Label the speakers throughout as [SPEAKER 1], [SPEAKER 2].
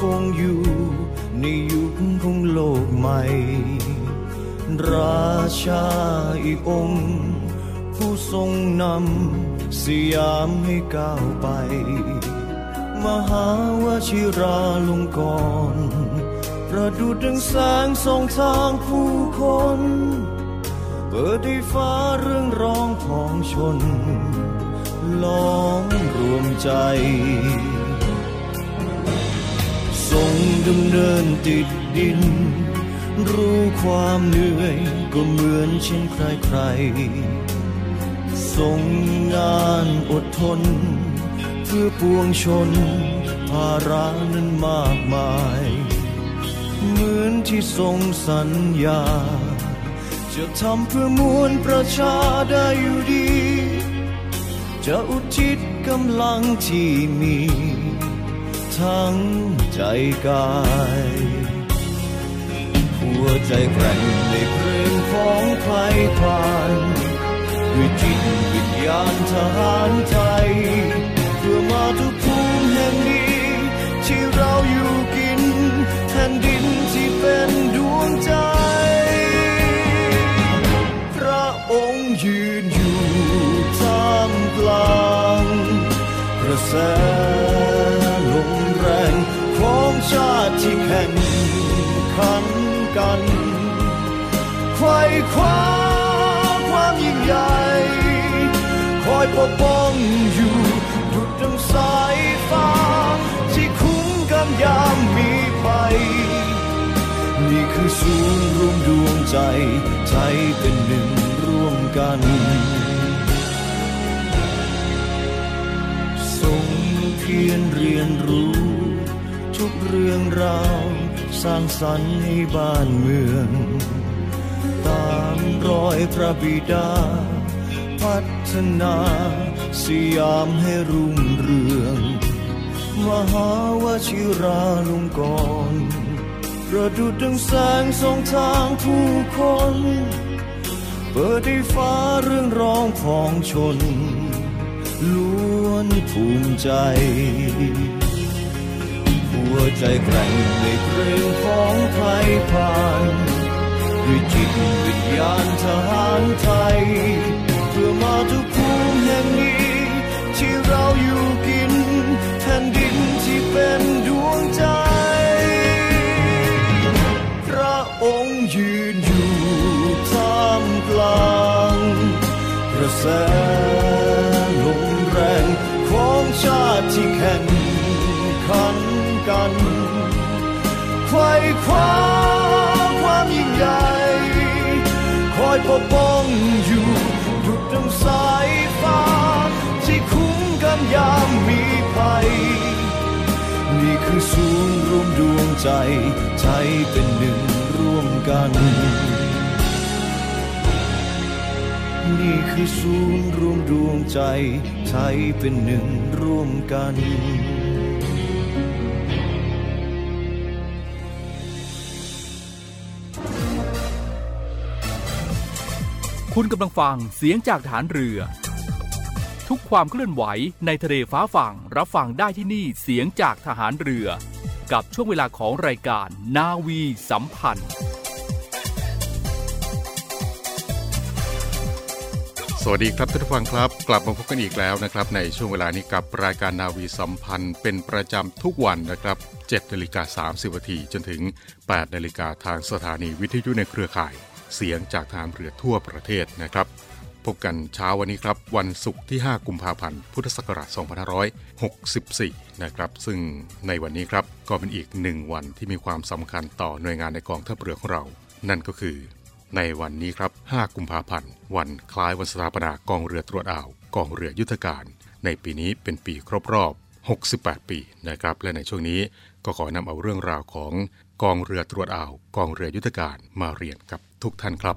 [SPEAKER 1] คงอยู่ในยุคของโลกใหม่ ราชาอีกองค์ ผู้ทรงนำสยามให้ก้าวไป มหาวชิราลงกรณประดุดดังแสงส่องทางผู้คน เปิดให้ฟ้าเรื่องร้องของชนล้อมรวมใจ ทรงดำเนินติดดิน รู้ความเหนื่อยก็เหมือนเช่นใครใครทรงงานอดทน เพื่อปวงชน ภาระนั้นมากมาย เหมือนที่ทรงสัญญา จะทำเพื่อมวลประชาได้อยู่ดี จะอุทิศกำลังที่มี ทั้งใจกาย หัวใจแกร่งในเพลงของใครผ่านด้วยจิตวิญญาณทหารไทย เพื่อมาทุกภูมิแห่งนี้ ที่เราอยู่กินแผ่นดินที่เป็นดวงใจ พระองค์ยืนอยู่ท่ามกลางกระแส ที่แข่งขันกันไขว้คว้าความยิ่งใหญ่คอยปกป้องอยู่ดุดดังสายฟ้า ที่คุ้มกันยามมีภัยนี่คือศูนย์รวมดวงใจใจเป็นหนึ่งร่วมกันทรงเพียรเรียนรู้ ทุกเรื่องราวสร้างสรรค์ให้บ้านเมือง ตามรอยพระบิดา พัฒนาสยามให้รุ่งเรือง มหาวชิราลงกรประดุดดังแสงส่องทางผู้คน เปิดให้ฟ้าเรื่องร้องของชน ล้วนภูมิใจ วใจแกร่งในเพลงของไทยผ่านด้วยจิตวิญญาณทหารไทย เพื่อมาทุกภูมิแห่งนี้ ที่เราอยู่กินแผ่นดินที่เป็นดวงใจ พระองค์ยืนอยู่ท่ามกลางกระแสลมแรงของชาติที่แข่งขัน กัน ไขว้คว้าความยิ่งใหญ่ คอยปกป้องอยู่ดุดดังสายฟ้า ที่คุ้มกันยามมีภัย นี่คือศูนย์รวมดวงใจ ใจเป็นหนึ่งร่วมกันนี่คือศูนย์รวมดวงใจใจเป็นหนึ่งร่วมกัน
[SPEAKER 2] คุณกำลังฟังเสียงจากฐานเรือ ทุกความเคลื่อนไหวในทะเลฟ้าฝั่งรับฟังได้ที่นี่เสียงจากทหารเรือ กับช่วงเวลาของรายการนาวีสัมพันธ์
[SPEAKER 3] สวัสดีครับท่านผู้ฟังครับ กลับมาพบกันอีกแล้วนะครับ ในช่วงเวลานี้กับรายการนาวีสัมพันธ์ เป็นประจำทุกวันนะครับ7นาฬิกา30นาทีจนถึง8นาฬิกาทางสถานีวิทยุในเครือข่าย เสียงจากทางเรือทั่วประเทศนะครับ พบกันเช้าวันนี้ครับ วันศุกร์ที่ 5 กุมภาพันธ์ พุทธศักราช 2564 นะครับ ซึ่งในวันนี้ครับก็เป็นอีกหนึ่งวันที่มีความสำคัญต่อหน่วยงานในกองทัพเรือของเรา นั่นก็คือ ในวันนี้ครับ 5 กุมภาพันธ์ วันคล้ายวันสถาปนากองเรือตรวจอ่าว กองเรือยุทธการ ในปีนี้เป็นปีครบรอบ 68 ปีนะครับ และในช่วงนี้ก็ขอนำเอาเรื่องราวของ กองเรือตรวจอ่าว กองเรือยุทธการมาเรียนกับทุกท่านครับ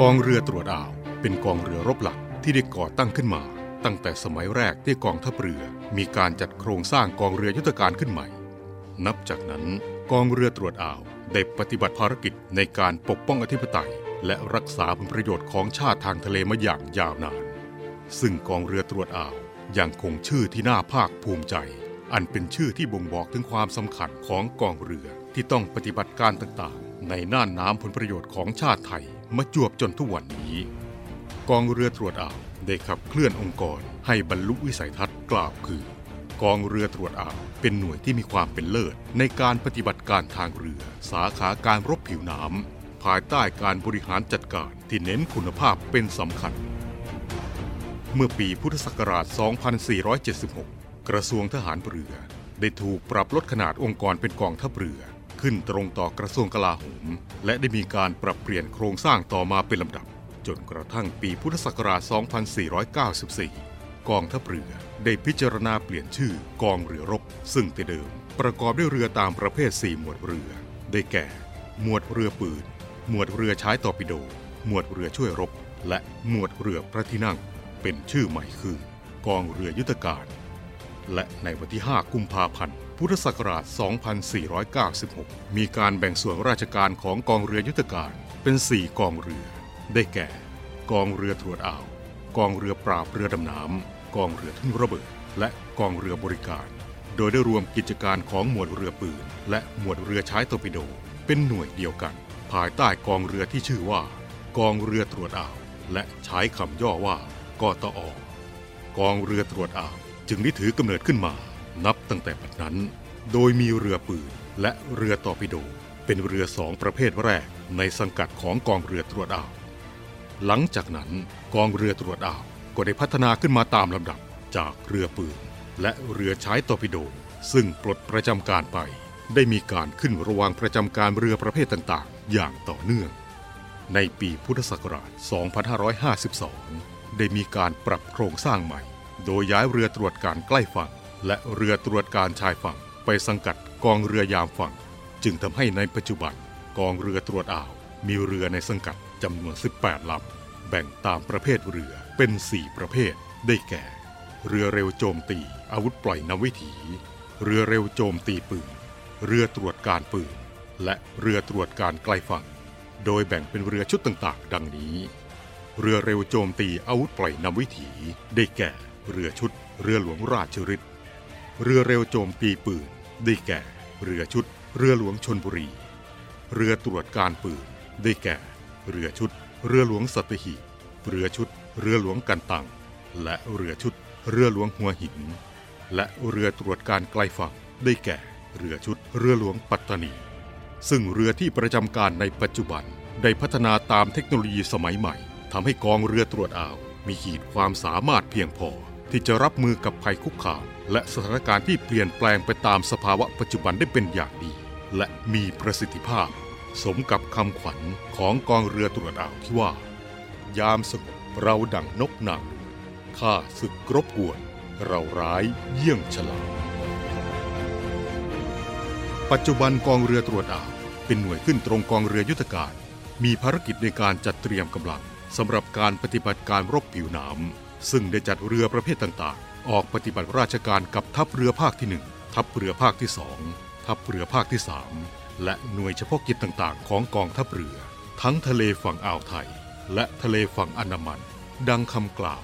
[SPEAKER 3] กองเรือตรวจอ่าว เป็นกองเรือรบหลักที่ได้ก่อตั้งขึ้นมา ตั้งแต่สมัยแรกที่กองทัพเรือ มีการจัดโครงสร้างกองเรือยุทธการขึ้นใหม่ นับจากนั้นกองเรือตรวจอ่าวได้ปฏิบัติภารกิจในการปกป้องอธิปไตย และรักษาผลประโยชน์ของชาติทางทะเลมาอย่างยาวนาน ซึ่งกองเรือตรวจอ่าว ยังคงชื่อที่น่าภาคภูมิใจ อันเป็นชื่อที่บ่งบอกถึงความสำคัญของกองเรือที่ต้องปฏิบัติการต่างๆ ในน่านน้ำผลประโยชน์ของชาติไทยมาจวบจนทุกวันนี้ กองเรือตรวจอ่าวได้ขับเคลื่อนองค์กรให้บรรลุวิสัยทัศน์กล่าวคือ กองเรือตรวจอ่าวเป็นหน่วยที่มีความเป็นเลิศ ในการปฏิบัติการทางเรือ สาขาการรบผิวน้ำภายใต้การบริหารจัดการที่เน้นคุณภาพเป็นสำคัญ เมื่อปีพุทธศักราช 2476 กระทรวงทหารเรือ ได้ถูกปรับลดขนาดองค์กรเป็นกองทัพเรือ ขึ้นตรงต่อกระทรวงกลาโหม และได้มีการปรับเปลี่ยนโครงสร้างต่อมาเป็นลำดับ จนกระทั่งปีพุทธศักราช 2494 กองทัพเรือได้พิจารณาเปลี่ยนชื่อกองเรือรบ ซึ่งแต่เดิม ประกอบด้วยเรือตามประเภท 4 หมวดเรือ ได้แก่ หมวดเรือปืน หมวดเรือใช้ตอปิโด หมวดเรือช่วยรบ และหมวดเรือพระที่นั่ง เป็นชื่อใหม่คือกองเรือยุทธการ และในวันที่ 5 กุมภาพันธ์ พุทธศักราช 2496 มีการแบ่งส่วนราชการของกองเรือยุทธการเป็น 4 กองเรือ ได้แก่ กองเรือตรวจอ่าว กองเรือปราบเรือดำน้ำ กองเรือทุ่นระเบิด และกองเรือบริการ โดยได้รวมกิจการของหมวดเรือปืน และหมวดเรือใช้ตอร์ปิโด เป็นหน่วยเดียวกัน ภายใต้กองเรือที่ชื่อว่า กองเรือตรวจอ่าว และใช้คำย่อว่า กตอกองเรือตรวจอ่าวจึงได้ถือกำเนิดขึ้นมา นับตั้งแต่บัดนั้น โดยมีเรือปืนและเรือตอร์ปิโด เป็นเรือสองประเภทแรกในสังกัดของกองเรือตรวจอ่าว หลังจากนั้นกองเรือตรวจอ่าวก็ได้พัฒนาขึ้นมาตามลำดับจากเรือปืน และเรือใช้ตอร์ปิโด ซึ่งปลดประจำการไป ได้มีการขึ้นระวางประจำการเรือประเภทต่างๆ อย่างต่อเนื่อง ในปีพุทธศักราช 2552 ได้มีการปรับโครงสร้างใหม่ โดยย้ายเรือตรวจการใกล้ฝั่ง และเรือตรวจการชายฝั่ง ไปสังกัดกองเรือยามฝั่ง จึงทำให้ในปัจจุบันกองเรือตรวจอ่าว มีเรือในสังกัดจำนวน 18ลำแบ่งตามประเภทเรือเป็น 4 ประเภท ได้แก่ เรือเร็วโจมตี อาวุธปล่อยนำวิถี เรือเร็วโจมตีปืน เรือตรวจการปืน และเรือตรวจการไกลฝั่ง โดยแบ่งเป็นเรือชุดต่างๆ ดังนี้ เรือเร็วโจมตีอาวุธปล่อยนำวิถี ได้แก่ เรือชุด เรือหลวงราชฤทธิ์เรือเร็วโจมตีปืน ได้แก่ เรือชุด เรือหลวงชนบุรี เรือตรวจการปืน ได้แก่ เรือชุด เรือหลวงสัตหีบเรือชุด เรือหลวงกันตัง และเรือชุด เรือหลวงหัวหิน และเรือตรวจการไกลฝั่ง ได้แก่ เรือชุด เรือหลวงปัตตานี ซึ่งเรือที่ประจำการในปัจจุบันได้พัฒนาตามเทคโนโลยีสมัยใหม่ ทำให้กองเรือตรวจอ่าว มีขีดความสามารถเพียงพอ ที่จะรับมือกับภัยคุกคาม และสถานการณ์ที่เปลี่ยนแปลงไปตามสภาวะปัจจุบันได้เป็นอย่างดี และมีประสิทธิภาพ สมกับคำขวัญของกองเรือตรวจอ่าวที่ว่า ยามสงบเราดั่งนกหนังข้าศึกรบกวน เราร้ายเยี่ยงฉลาดปัจจุบันกองเรือตรวจอ่าวเป็นหน่วยขึ้นตรงกองเรือยุทธการ มีภารกิจในการจัดเตรียมกำลัง สำหรับการปฏิบัติการรบผิวน้ำซึ่งได้จัดเรือประเภทต่างๆ ออกปฏิบัติราชการกับทัพเรือภาคที่ 1 ทัพเรือภาคที่ 2 ทัพเรือภาคที่ 3 และหน่วยเฉพาะกิจต่างๆ ของกองทัพเรือ ทั้งทะเลฝั่งอ่าวไทย และทะเลฝั่งอันดามัน ดังคำกล่าว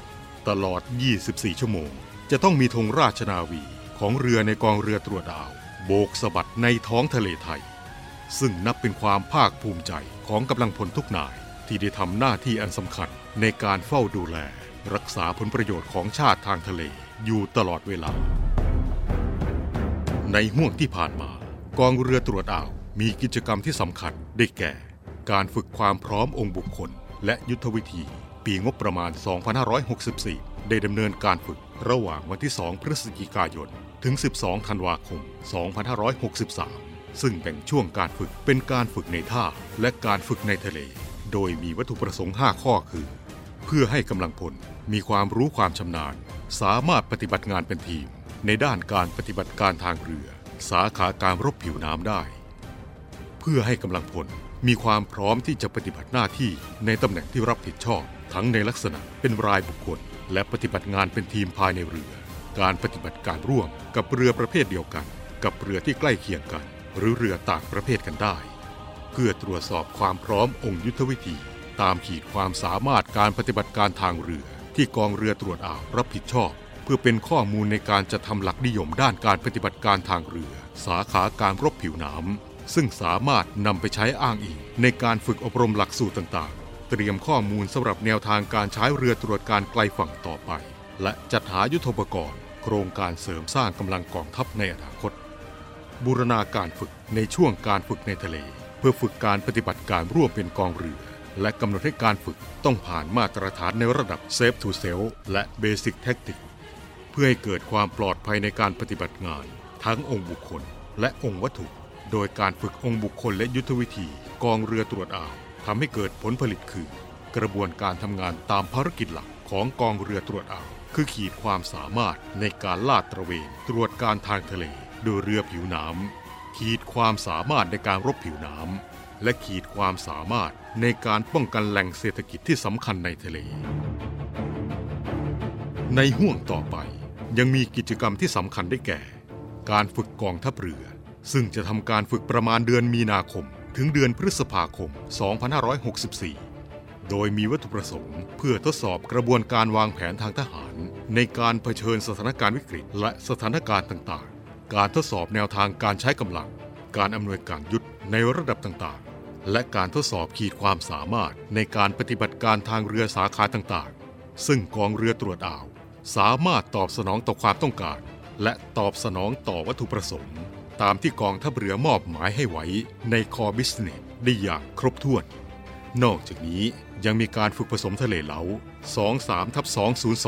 [SPEAKER 3] ตลอด 24 ชั่วโมง จะต้องมีธงราชนาวีของเรือในกองเรือตรวจดาว โบกสะบัดในท้องทะเลไทย ซึ่งนับเป็นความภาคภูมิใจของกำลังพลทุกนาย ที่ได้ทำหน้าที่อันสำคัญในการเฝ้าดูแล รักษาผลประโยชน์ของชาติทางทะเลอยู่ตลอดเวลา ในห่วงที่ผ่านมา กองเรือตรวจอ่าวมีกิจกรรมที่สำคัญได้แก่ การฝึกความพร้อมองค์บุคคล และยุทธวิธี ปีงบประมาณ 2564 ได้ดำเนินการฝึกระหว่างวันที่ 2 พฤศจิกายน ถึง 12 ธันวาคม 2563 ซึ่งแบ่งช่วงการฝึกเป็นการฝึกในท่าและการฝึกในทะเล โดยมีวัตถุประสงค์ 5 ข้อคือ เพื่อให้กำลังพลมีความรู้ความชำนาญ สามารถปฏิบัติงานเป็นทีม ในด้านการปฏิบัติการทางเรือ สาขาการรบผิวน้ำได้ เพื่อให้กำลังพลมีความพร้อมที่จะปฏิบัติหน้าที่ในตำแหน่งที่รับผิดชอบ ทั้งในลักษณะเป็นรายบุคคล และปฏิบัติงานเป็นทีมภายในเรือ การปฏิบัติการร่วมกับเรือประเภทเดียวกัน กับเรือที่ใกล้เคียงกัน หรือเรือต่างประเภทกันได้ พื่อตรวจสอบความพร้อมองค์ยุทธวิธี ตามขีดความสามารถการปฏิบัติการทางเรือ ที่กองเรือตรวจอ่าวรับผิดชอบ เพื่อเป็นข้อมูลในการจะทำหลักนิยมด้านการปฏิบัติการทางเรือ สาขาการรบผิวน้ำซึ่งสามารถนำไปใช้อ้างอิงในการฝึกอบรมหลักสูตรต่างๆ เตรียมข้อมูลสำหรับแนวทางการใช้เรือตรวจการไกลฝั่งต่อไป และจัดหายุทธปกรณ์โครงการเสริมสร้างกำลังกองทัพในอนาคต บูรณาการฝึกในช่วงการฝึกในทะเล เพื่อฝึกการปฏิบัติการร่วมเป็นกองเรือ และกำหนดให้การฝึกต้องผ่านมาตรฐานในระดับ Safe to Sail และ Basic Tactics เพื่อให้เกิดความปลอดภัยในการปฏิบัติงาน ทั้งองค์บุคคล และองค์วัตถุ โดยการฝึกองค์บุคคลและยุทธวิธี กองเรือตรวจอ่าวทำให้เกิดผลผลิตคือ กระบวนการทำงานตามภารกิจหลักของกองเรือตรวจอ่าวคือขีดความสามารถในการลาดตระเวน ตรวจการทางทะเลโดยเรือผิวน้ำ ขีดความสามารถในการรบผิวน้ำและขีดความสามารถในการป้องกันแหล่งเศรษฐกิจที่สำคัญในทะเล ในห่วงต่อไปยังมีกิจกรรมที่สำคัญได้แก่ การฝึกกองทัพเรือ ซึ่งจะทำการฝึกประมาณเดือนมีนาคม ถึงเดือนพฤษภาคม 2564 โดยมีวัตถุประสงค์ เพื่อทดสอบกระบวนการวางแผนทางทหาร ในการเผชิญสถานการณ์วิกฤตและสถานการณ์ต่าง การทดสอบแนวทางการใช้กำลัง การอำนวยการยุทธในระดับต่างๆ และการทดสอบขีดความสามารถในการปฏิบัติการทางเรือสาขาต่างๆ ซึ่งกองเรือตรวจอ่าว สามารถตอบสนองต่อความต้องการ และตอบสนองต่อวัตถุประสงค์ ตามที่กองทัพเรือมอบหมายให้ไว้ในคอบิสเนสได้อย่างครบถ้วน นอกจากนี้ยังมีการฝึกผสมทะเลเหลา 23ทับ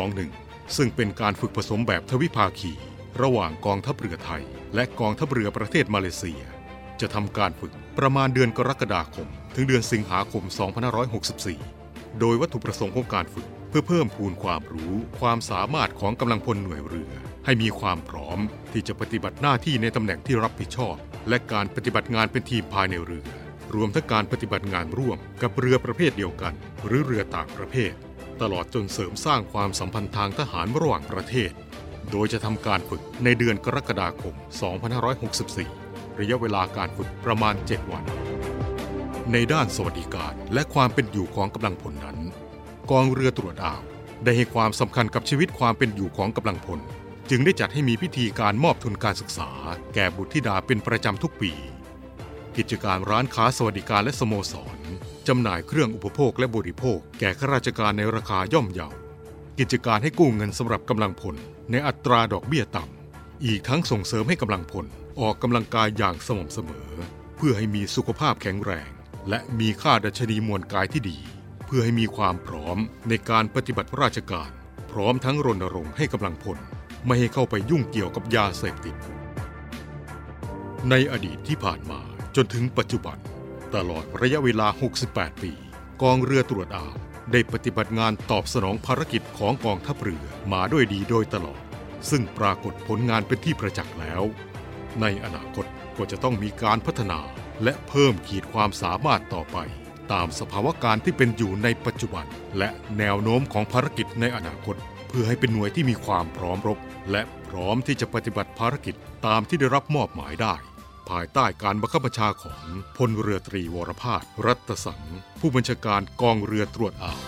[SPEAKER 3] 2021 ซึ่งเป็นการฝึกผสมแบบทวิภาคี ระหว่างกองทัพเรือไทย และกองทัพเรือประเทศมาเลเซีย จะทำการฝึกประมาณเดือนกรกฎาคม ถึงเดือนสิงหาคม 2564 โดยวัตถุประสงค์ของการฝึกเพื่อเพิ่มพูนความรู้ความสามารถของกำลังพลหน่วยเรือ ให้มีความพร้อมที่จะปฏิบัติหน้าที่ในตำแหน่งที่รับผิดชอบ และการปฏิบัติงานเป็นทีมภายในเรือ รวมทั้งการปฏิบัติงานร่วมกับเรือประเภทเดียวกัน หรือเรือต่างประเภท ตลอดจนเสริมสร้างความสัมพันธ์ทางทหารระหว่างประเทศ โดยจะทำการฝึกในเดือนกรกฎาคม 2564 ระยะเวลาการฝึกประมาณ 7 วัน ในด้านสวัสดิการและความเป็นอยู่ของกำลังพลนั้น กองเรือตรวจอ่าวได้ให้ความสำคัญกับชีวิตความเป็นอยู่ของกำลังพล จึงได้จัดให้มีพิธีการมอบทุนการศึกษา แก่บุตรธิดาเป็นประจำทุกปี กิจการร้านค้าสวัสดิการและสโมสรจำหน่ายเครื่องอุปโภคและบริโภค แก่ข้าราชการในราคาย่อมเยา กิจการให้กู้เงินสำหรับกำลังพล ในอัตราดอกเบี้ยต่ำ อีกทั้งส่งเสริมให้กำลังพลออกกำลังกายอย่างสม่ำเสมอ เพื่อให้มีสุขภาพแข็งแรง และมีค่าดัชนีมวลกายที่ดี เพื่อให้มีความพร้อมในการปฏิบัติราชการ พร้อมทั้งรณรงค์ให้กำลังพล ไม่ให้เข้าไปยุ่งเกี่ยวกับยาเสพติด ในอดีตที่ผ่านมาจนถึงปัจจุบัน ตลอดระยะเวลา 68 ปี กองเรือตรวจอ่าว ได้ปฏิบัติงานตอบสนองภารกิจของกองทัพเรือมาด้วยดีโดยตลอด ซึ่งปรากฏผลงานเป็นที่ประจักษ์แล้ว ในอนาคตก็จะต้องมีการพัฒนาและเพิ่มขีดความสามารถต่อไป ตามสภาวะการที่เป็นอยู่ในปัจจุบัน และแนวโน้มของภารกิจในอนาคต เพื่อให้เป็นหน่วยที่มีความพร้อมรบ และพร้อมที่จะปฏิบัติภารกิจตามที่ได้รับมอบหมายได้
[SPEAKER 4] ภายใต้การบังคับบัญชาของพลเรือตรีวรพาสรัตสัง ผู้บัญชาการกองเรือตรวจอ่าว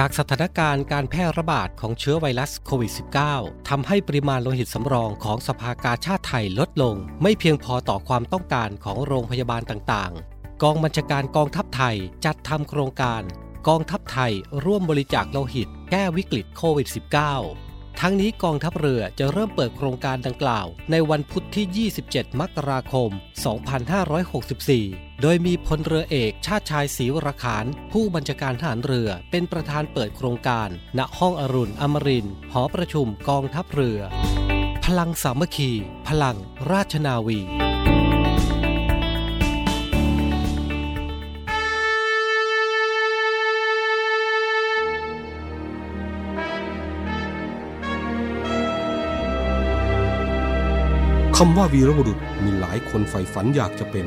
[SPEAKER 5] จากสถา
[SPEAKER 6] นการณ์การแพร่ระบาดของเชื้อไวรัสโควิด -19 ทำให้ปริมาณโลหิตสำรองของสภากาชาติไทยลดลง ไม่เพียงพอต่อความต้องการของโรงพยาบาลต่างๆ กองบัญชาการกองทัพไทยจัดทำโครงการ กองทัพไทยร่วมบริจาคโลหิต แก้วิกฤตโควิด -19 ทั้งนี้กองทัพเรือจะเริ่มเปิดโครงการดังกล่าว ในวันพุธที่ 27 มกราคม 2564 โดยมีพลเรือเอกชาติชายศรีวรขาน ผู้บัญชาการทหารเรือเป็นประธานเปิดโครงการ ณห้องอรุณอมรินทร์หอประชุมกองทัพเรือ พลังสามัคคี พลังราชนาวี
[SPEAKER 7] คำว่าวีรบุรุษมีหลายคนใฝ่ฝันอยากจะเป็น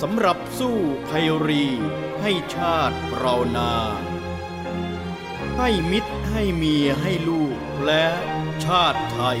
[SPEAKER 8] สำหรับสู้ภัยรีให้ชาติเรานา ให้มิตรให้เมียให้ลูกและชาติไทย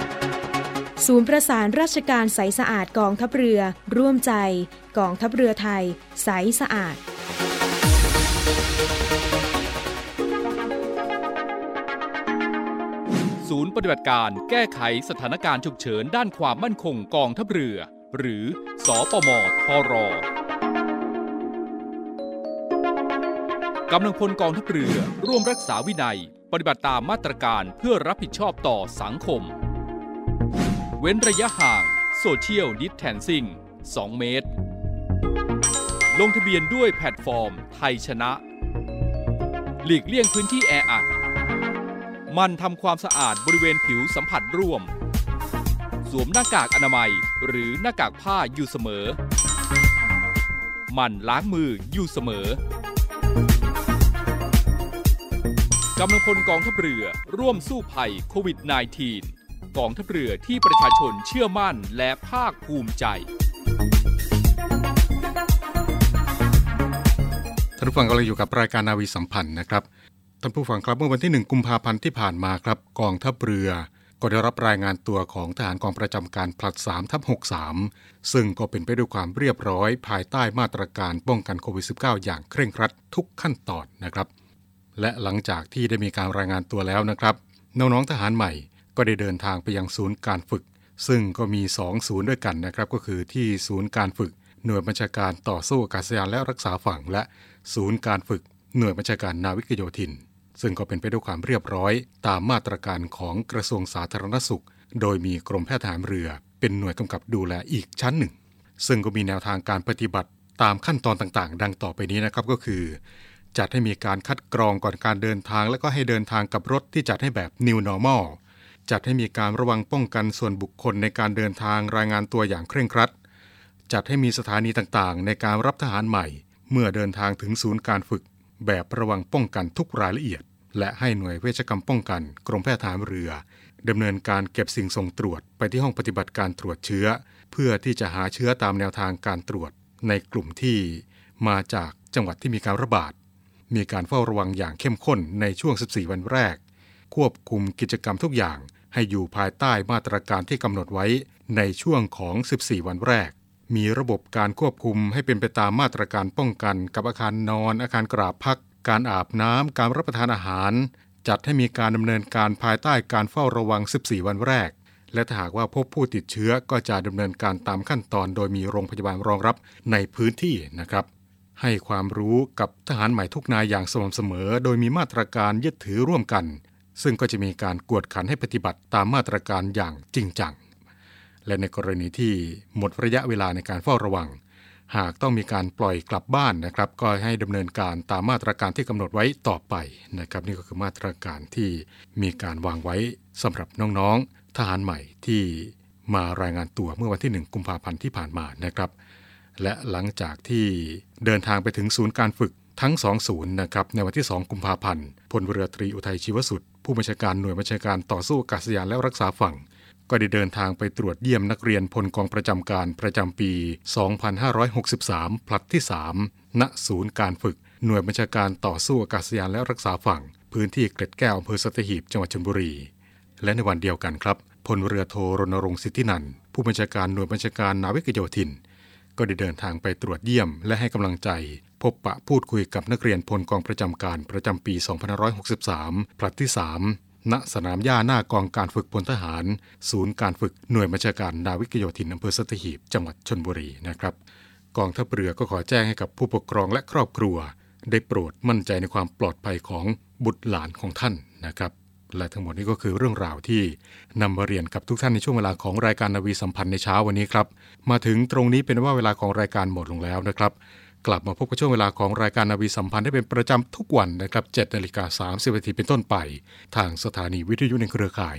[SPEAKER 9] ศูนย์ประสานราชการใสสะอาดกองทัพเรือ ร่วมใจ กองทัพเรือไทย ใสสะอาด
[SPEAKER 2] ศูนย์ปฏิบัติการแก้ไขสถานการณ์ฉุกเฉินด้านความมั่นคงกองทัพเรือ หรือ สอปมทรกำลังพลกองทัพเรือร่วมรักษาวินัย ปฏิบัติตามมาตรการเพื่อรับผิดชอบต่อสังคม เว้นระยะห่าง social distancing 2 เมตร ลงทะเบียนด้วยแพลตฟอร์ม ไทยชนะ หลีกเลี่ยงพื้นที่แออัด หมั่นทำความสะอาดบริเวณผิวสัมผัสร่วม สวมหน้ากากอนามัยหรือหน้ากากผ้าอยู่เสมอ มันล้างมืออยู่เสมอกำลังพลกองทัพเรือร่วมสู้ภัยโควิด -19 กองทัพเรือที่ประชาชนเชื่อมั่นและภาคภูมิใจ
[SPEAKER 3] ท่านผู้ฟังกำลังอยู่กับรายการนาวีสัมพันธ์นะครับท่านผู้ฟังครับเมื่อวันที่ 1 กุมภาพันธ์ที่ผ่านมาครับกองทัพเรือ ก็ได้รับรายงานตัวของทหารกองประจำการผลัด3ทับ63 ซึ่งก็เป็นไปด้วยความเรียบร้อย ภายใต้มาตรการป้องกันโควิด -19 อย่างเคร่งครัดทุกขั้นตอนนะครับ และหลังจากที่ได้มีการรายงานตัวแล้วนะครับน้องๆทหารใหม่ ก็ได้เดินทางไปยังศูนย์การฝึก ซึ่งก็มี 2 ศูนย์ด้วยกันนะครับ ก็คือที่ศูนย์การฝึก หน่วยบัญชาการต่อสู้อากาศยานและรักษาฝั่ง และศูนย์การฝึก หน่วยบัญชาการนาวิกโยธิน ซึ่งก็เป็นไปด้วยความเรียบร้อย ตามมาตรการของกระทรวงสาธารณสุข โดยมีกรมแพทย์ทหารเรือ เป็นหน่วยกำกับดูแลอีกชั้นหนึ่ง ซึ่งก็มีแนวทางการปฏิบัติตามขั้นตอนต่างๆ ดังต่อไปนี้นะครับก็คือ จัดให้มีการคัดกรองก่อนการเดินทาง และก็ให้เดินทางกับรถที่จัดให้แบบ New Normal จัดให้มีการระวังป้องกันส่วนบุคคลในการเดินทางรายงานตัวอย่างเคร่งครัด จัดให้มีสถานีต่างๆ ในการรับทหารใหม่ เมื่อเดินทางถึงศูนย์การฝึก แบบระวังป้องกันทุกรายละเอียด และให้หน่วยเวชกรรมป้องกัน กรมแพทย์ทหารเรือดำเนินการเก็บสิ่งส่งตรวจไปที่ห้องปฏิบัติการตรวจเชื้อ เพื่อที่จะหาเชื้อตามแนวทางการตรวจ ในกลุ่มที่มาจากจังหวัดที่มีการระบาด มีการเฝ้าระวังอย่างเข้มข้นในช่วง 14 วันแรก ควบคุมกิจกรรมทุกอย่าง ให้อยู่ภายใต้มาตรการที่กำหนดไว้ในช่วงของ 14 วันแรก มีระบบการควบคุมให้เป็นไปตามมาตรการป้องกัน กับอาคารนอน อาคารกราบพัก การอาบน้ำ การรับประทานอาหาร จัดให้มีการดำเนินการภายใต้การเฝ้าระวัง 14 วันแรก และถ้าหากว่าพบผู้ติดเชื้อก็จะดำเนินการตามขั้นตอน โดยมีโรงพยาบาลรองรับในพื้นที่นะครับให้ความรู้กับทหารใหม่ทุกนายอย่างสม่ำเสมอ โดยมีมาตรการยึดถือร่วมกัน ซึ่งก็จะมีการกวดขันให้ปฏิบัติตามมาตรการอย่างจริงจัง และในกรณีที่หมดระยะเวลาในการเฝ้าระวัง หากต้องมีการปล่อยกลับบ้านนะครับ ก็ให้ดำเนินการตามมาตรการที่กำหนดไว้ต่อไปนะครับ นี่ก็คือมาตรการที่มีการวางไว้สำหรับน้องๆทหารใหม่ที่มารายงานตัวเมื่อวันที่ 1 กุมภาพันธ์ที่ผ่านมานะครับ และหลังจากที่เดินทางไปถึงศูนย์การฝึกทั้ง 2 ศูนย์นะครับในวันที่ 2 กุมภาพันธ์พลเรือตรีอุทัยชีวสุด ผู้บัญชาการหน่วยบัญชาการต่อสู้อากาศยานและรักษาฝั่ง ก็ได้เดินทางไปตรวจเยี่ยมนักเรียนพลกองประจำการประจำปี 2563พลัดที่ 3 ณ ศูนย์การฝึก หน่วยบัญชาการต่อสู้อากาศยานและรักษาฝั่ง พื้นที่เกร็ดแก้วอำเภอสัตหีบจังหวัดชลบุรี และในวันเดียวกันครับพลเรือโทรณรงค์สิทธินันท์ผู้บัญชาการหน่วยบัญชาการนาวิกโยธิน ก็ได้เดินทางไปตรวจเยี่ยมและให้กำลังใจ พบปะพูดคุยกับนักเรียนพลกองประจำการประจำปี 2563 ผลัดที่ 3 ณ สนามหญ้าหน้ากองการฝึกพลทหาร ศูนย์การฝึกหน่วยบัญชาการนาวิกโยธินอำเภอสัตหีบ จังหวัดชนบุรีนะครับ กองทัพเรือก็ขอแจ้งให้กับผู้ปกครองและครอบครัว ได้โปรดมั่นใจในความปลอดภัยของบุตรหลานของท่านนะครับและทั้งหมดนี้ก็คือเรื่องราวที่นำมาเรียนกับทุกท่านในช่วงเวลาของรายการนาวีสัมพันธ์ในเช้าวันนี้ครับ มาถึงตรงนี้เป็นว่าเวลาของรายการหมดลงแล้วนะครับ กลับมาพบกับช่วงเวลาของรายการนาวีสัมพันธ์ได้เป็นประจำทุกวันนะครับ7นาฬิกา30นาทีเป็นต้นไป ทางสถานีวิทยุในเครือข่าย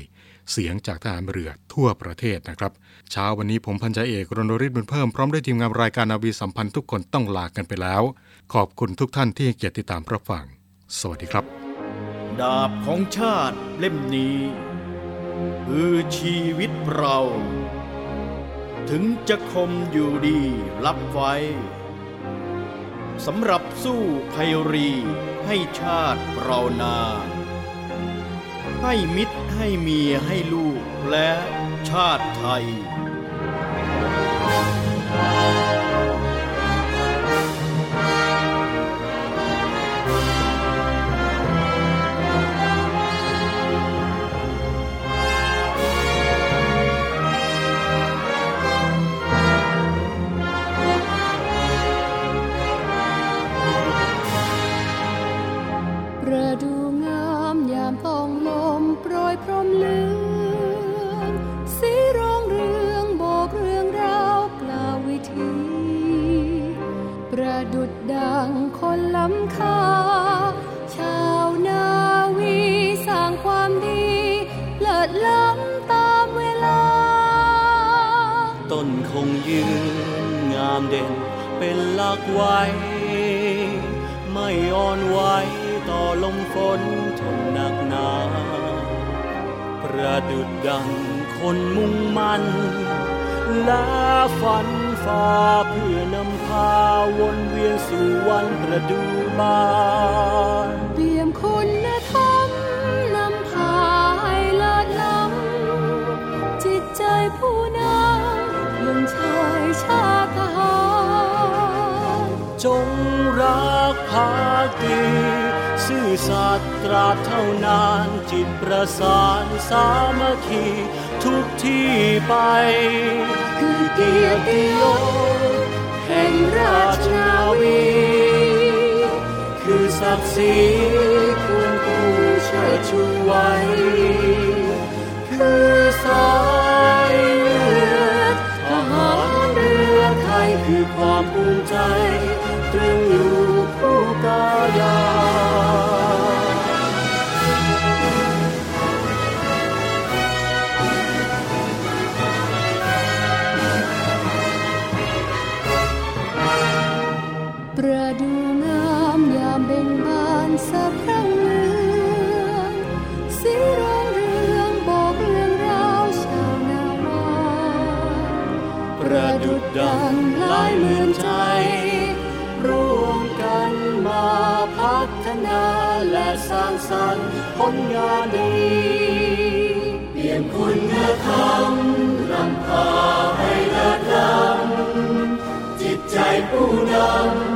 [SPEAKER 3] เสียงจากทหารเรือทั่วประเทศนะครับเช้าวันนี้ผมพันจาเอกรณริศบุญเพิ่มพร้อมด้วยทีมงานรายการนาวีสัมพันธ์ทุกคนต้องลากันไปแล้ว ขอบคุณทุกท่านที่ให้เกียรติติดตามรับฟัง สวัสดีครับ
[SPEAKER 8] ดาบของชาติเล่มนี้คือชีวิตเรา ถึงจะคมอยู่ดีรับไว้ สำหรับสู้ภัยรี ให้ชาติเรานา ให้มิตรให้เมียให้ลูกและชาติไทย
[SPEAKER 10] นคง
[SPEAKER 11] ยืนงามเด่นเป็นหลักไว้ ไม่อ่อนไหวต่อลมฝนทนหนักหนาประดุดดังคนมุ่งมันและฝันฟ้าเพื่อนำพาวนเวียนสู่วันประดูบาน
[SPEAKER 10] ชาติทหาร
[SPEAKER 11] จงรักภักดีซื่อสัตย์ตราบเท่านานจิตประสานสามัคคีทุกที่ไป
[SPEAKER 10] คือเกียรติยศแห่งราชนาวี
[SPEAKER 11] คือศักดิ์ศรีควรผู้เชิดชูไว้ ผลงานดีเปลี่ยนคุณธรรมนำ